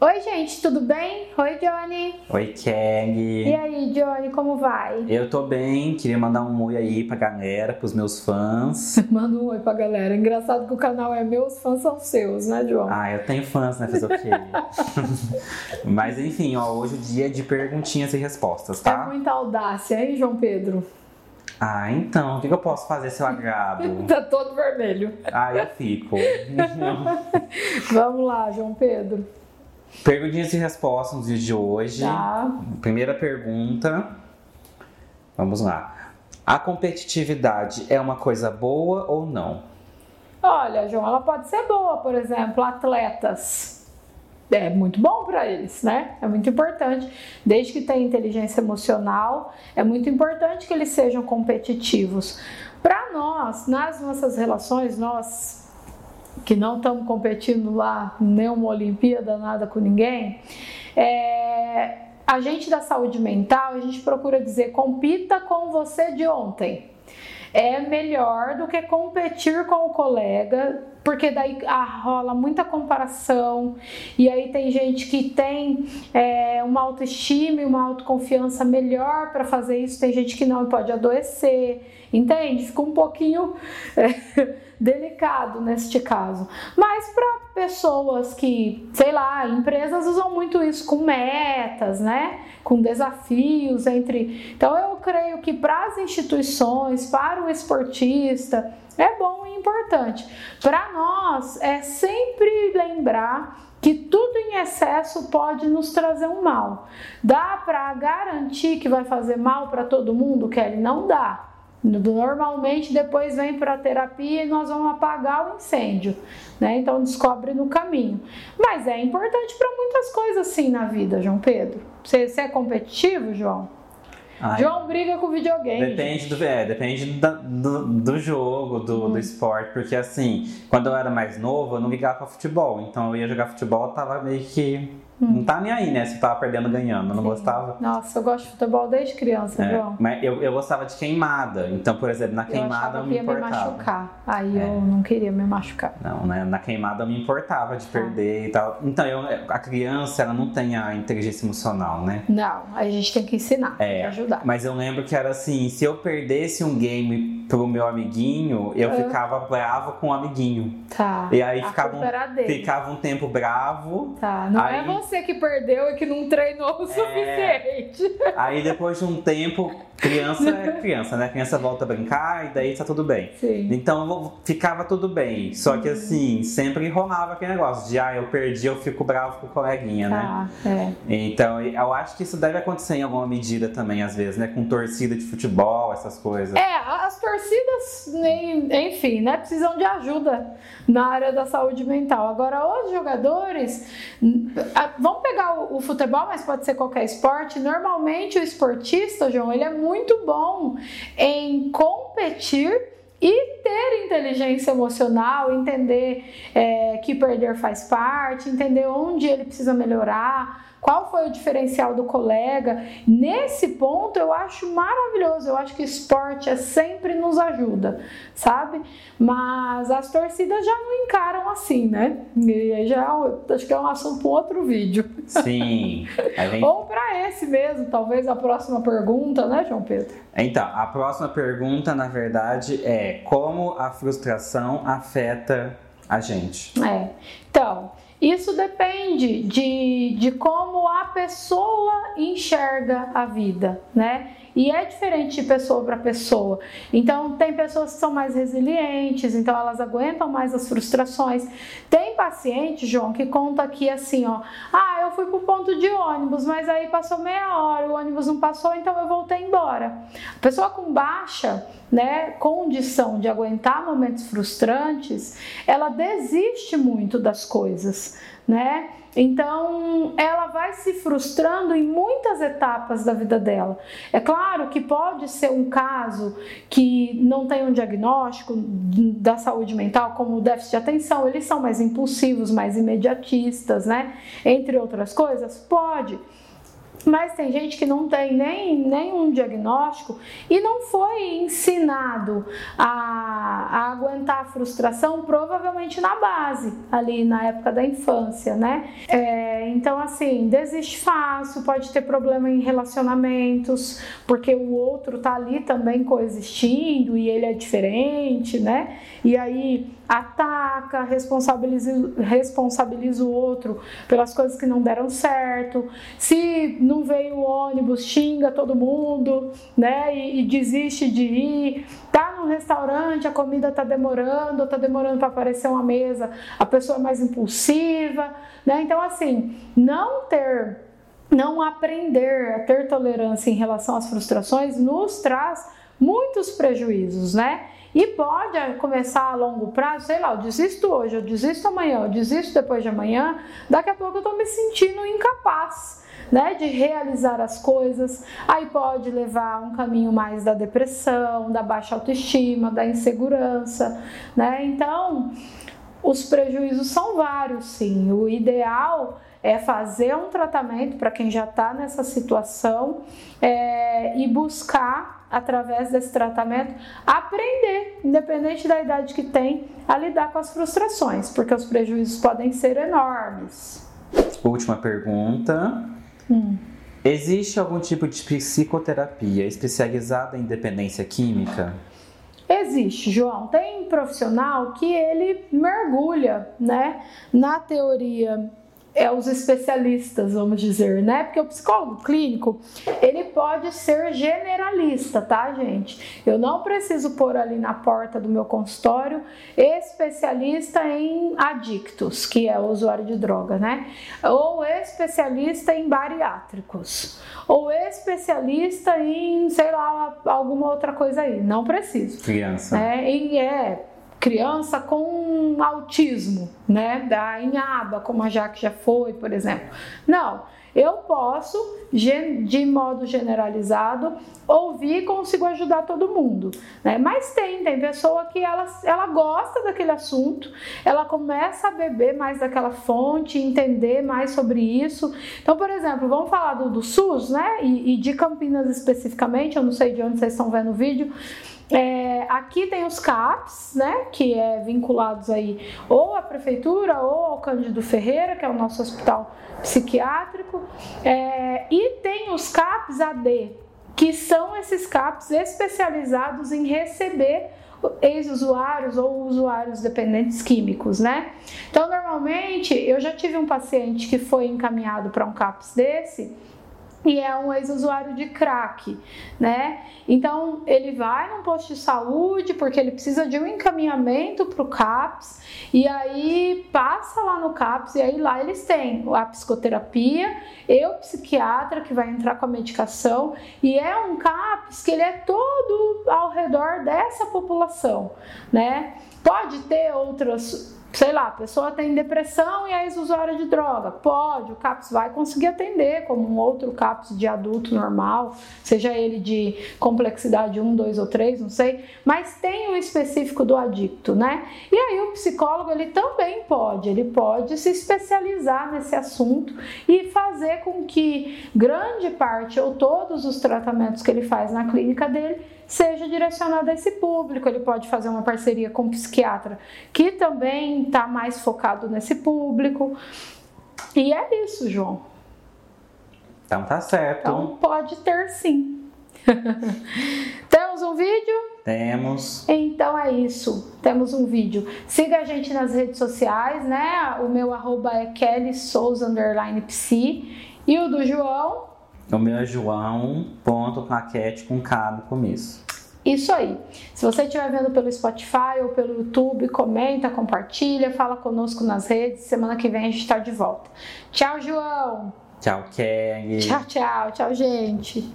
Oi, gente, tudo bem? Oi, Johnny. Oi, Kelly. E aí, Johnny, como vai? Eu tô bem, queria mandar um oi aí pra galera, pros meus fãs. Manda um oi pra galera. Engraçado que o canal é meu, os fãs são seus, né, João? Ah, eu tenho fãs, né? Fazer o quê? Mas enfim, ó, hoje o dia é de perguntinhas e respostas, tá? É muita audácia, hein, João Pedro? Ah, então, o que eu posso fazer se eu agrado? tá todo vermelho. Ah, eu fico. Vamos lá, João Pedro. Perguntinhas e respostas no dia de hoje. Tá. Primeira pergunta. Vamos lá. A competitividade é uma coisa boa ou não? Olha, João, ela pode ser boa, por exemplo, atletas. É muito bom para eles, né? É muito importante. Desde que tenha inteligência emocional, é muito importante que eles sejam competitivos. Para nós, nas nossas relações, nós que não estamos competindo lá nenhuma Olimpíada, nada com ninguém, é, a gente da saúde mental, a gente procura dizer compita com você de ontem. É melhor do que competir com o colega, porque daí ah, rola muita comparação e aí tem gente que tem é, uma autoestima e uma autoconfiança melhor para fazer isso, tem gente que não pode adoecer, entende? Fica um pouquinho. É, delicado neste caso. Mas para pessoas que, sei lá, empresas usam muito isso com metas, né? Com desafios entre. Então eu creio que para as instituições, para o esportista, é bom e importante. Para nós é sempre lembrar que tudo em excesso pode nos trazer um mal. Dá para garantir que vai fazer mal para todo mundo, Kelly? Não dá. Normalmente depois vem para a terapia e nós vamos apagar o incêndio, né? Então descobre no caminho. Mas é importante para muitas coisas assim na vida, João Pedro. Você, você é competitivo, João? Ai, João briga com videogame. Depende do, é, depende do, do jogo, do, hum. do esporte, porque assim, quando eu era mais novo, eu não ligava para futebol. Então eu ia jogar futebol, tava meio que Hum. Não tá nem aí, né? Se tava perdendo ganhando. Eu não Sim. gostava. Nossa, eu gosto de futebol desde criança, é, João. Mas eu, eu gostava de queimada. Então, por exemplo, na queimada eu, eu me importava. me machucar. Aí é. eu não queria me machucar. Não, né? Na queimada eu me importava de perder ah. e tal. Então, eu, a criança, ela não tem a inteligência emocional, né? Não, a gente tem que ensinar, é, tem que ajudar. Mas eu lembro que era assim, se eu perdesse um game pro meu amiguinho, eu ficava bravo com o amiguinho. Tá. E aí ficava um, ficava um tempo bravo. Tá, não é aí... é você que perdeu e que não treinou o é... suficiente. Aí depois de um tempo, criança é criança, né? Criança volta a brincar e daí tá tudo bem. Sim. Então ficava tudo bem. Só que assim, sempre enrolava aquele negócio de ah, eu perdi, eu fico bravo com o coleguinha, né? Ah, é. Então eu acho que isso deve acontecer em alguma medida também, às vezes, né? Com torcida de futebol, essas coisas. É, as torcidas, enfim, né? Precisam de ajuda na área da saúde mental. Agora, os jogadores, vamos pegar o, futebol, mas pode ser qualquer esporte. Normalmente o esportista, João, ele é muito bom em competir e ter inteligência emocional, entender é, que perder faz parte, entender onde ele precisa melhorar, qual foi o diferencial do colega. Nesse ponto eu acho maravilhoso, eu acho que esporte é sempre nos ajuda, sabe? Mas as torcidas já não encaram assim, né? E aí já acho que é um assunto para outro vídeo. Sim. Vem... Ou para esse mesmo, talvez a próxima pergunta, né, João Pedro? Então, a próxima pergunta, na verdade, é como a frustração afeta a gente? É. Então, isso depende de, de como a pessoa enxerga a vida, né? E é diferente de pessoa para pessoa. Então, tem pessoas que são mais resilientes, então elas aguentam mais as frustrações. Tem paciente, João, que conta aqui assim, ó, ah, eu fui pro ponto de ônibus, mas aí passou meia hora, o ônibus não passou, então eu voltei embora. A pessoa com baixa, né, condição de aguentar momentos frustrantes, ela desiste muito das coisas, né? Então, ela vai se frustrando em muitas etapas da vida dela. É claro que pode ser um caso que não tem um diagnóstico da saúde mental, como o déficit de atenção, eles são mais impulsivos, mais imediatistas, né? Entre outras coisas, pode. Mas tem gente que não tem nem nenhum diagnóstico e não foi ensinado a, a, aguentar a frustração, provavelmente na base, ali na época da infância, né? É, então, assim, desiste fácil, pode ter problema em relacionamentos, porque o outro tá ali também coexistindo e ele é diferente, né? E aí ataca, responsabiliza, responsabiliza o outro pelas coisas que não deram certo. Se não veio o ônibus, xinga todo mundo, né? E, e desiste de ir. Tá no restaurante, a comida tá demorando, tá demorando para aparecer uma mesa, a pessoa é mais impulsiva, né? Então, assim, não ter, não aprender a ter tolerância em relação às frustrações nos traz muitos prejuízos, né? E pode começar a longo prazo, sei lá, eu desisto hoje, eu desisto amanhã, eu desisto depois de amanhã, daqui a pouco eu tô me sentindo incapaz. Né, de realizar as coisas, aí pode levar um caminho mais da depressão, da baixa autoestima, da insegurança, né? Então, os prejuízos são vários, sim. O ideal é fazer um tratamento para quem já está nessa situação é, e buscar através desse tratamento, aprender, independente da idade que tem, a lidar com as frustrações, porque os prejuízos podem ser enormes. Última pergunta. Hum. Existe algum tipo de psicoterapia especializada em dependência química? Existe, João. Tem profissional que ele mergulha, né, na teoria é os especialistas, vamos dizer, né? Porque o psicólogo clínico, ele pode ser generalista, tá, gente? Eu não preciso pôr ali na porta do meu consultório especialista em adictos, que é o usuário de droga, né? Ou especialista em bariátricos, ou especialista em, sei lá, alguma outra coisa aí. Não preciso. Criança. É, e é criança com autismo, né? Da em aba, como a Jaque já foi, por exemplo. Não, eu posso, de modo generalizado, ouvir e consigo ajudar todo mundo. Né? Mas tem, tem pessoa que ela, ela gosta daquele assunto, ela começa a beber mais daquela fonte, entender mais sobre isso. Então, por exemplo, vamos falar do, do SUS, né? E, e de Campinas especificamente, eu não sei de onde vocês estão vendo o vídeo. É, aqui tem os CAPs, né, que é vinculados aí ou à prefeitura ou ao Cândido Ferreira, que é o nosso hospital psiquiátrico, é, e tem os CAPs AD, que são esses CAPs especializados em receber ex-usuários ou usuários dependentes químicos, né? Então, normalmente, eu já tive um paciente que foi encaminhado para um CAPS desse e é um ex-usuário de crack, né? Então ele vai num posto de saúde porque ele precisa de um encaminhamento para o CAPS e aí passa lá no CAPS e aí lá eles têm a psicoterapia e o psiquiatra que vai entrar com a medicação e é um CAPS que ele é todo ao redor dessa população, né? Pode ter outras sei lá, a pessoa tem depressão e é ex-usuária de droga. Pode, o CAPS vai conseguir atender como um outro CAPS de adulto normal, seja ele de complexidade 1, 2 ou 3, não sei, mas tem o específico do adicto, né? E aí o psicólogo ele também pode, ele pode se especializar nesse assunto e fazer com que grande parte ou todos os tratamentos que ele faz na clínica dele seja direcionado a esse público. Ele pode fazer uma parceria com um psiquiatra que também está mais focado nesse público. E é isso, João. Então tá certo. Então pode ter sim. Temos um vídeo? Temos. Então é isso. Temos um vídeo. Siga a gente nas redes sociais, né? O meu arroba é Kelly Souza underline psi. E o do João? O meu é joão.claquete com K no começo. Isso aí. Se você estiver vendo pelo Spotify ou pelo YouTube, comenta, compartilha, fala conosco nas redes. Semana que vem a gente está de volta. Tchau, João. Tchau, Kelly. Tchau, tchau. Tchau, gente.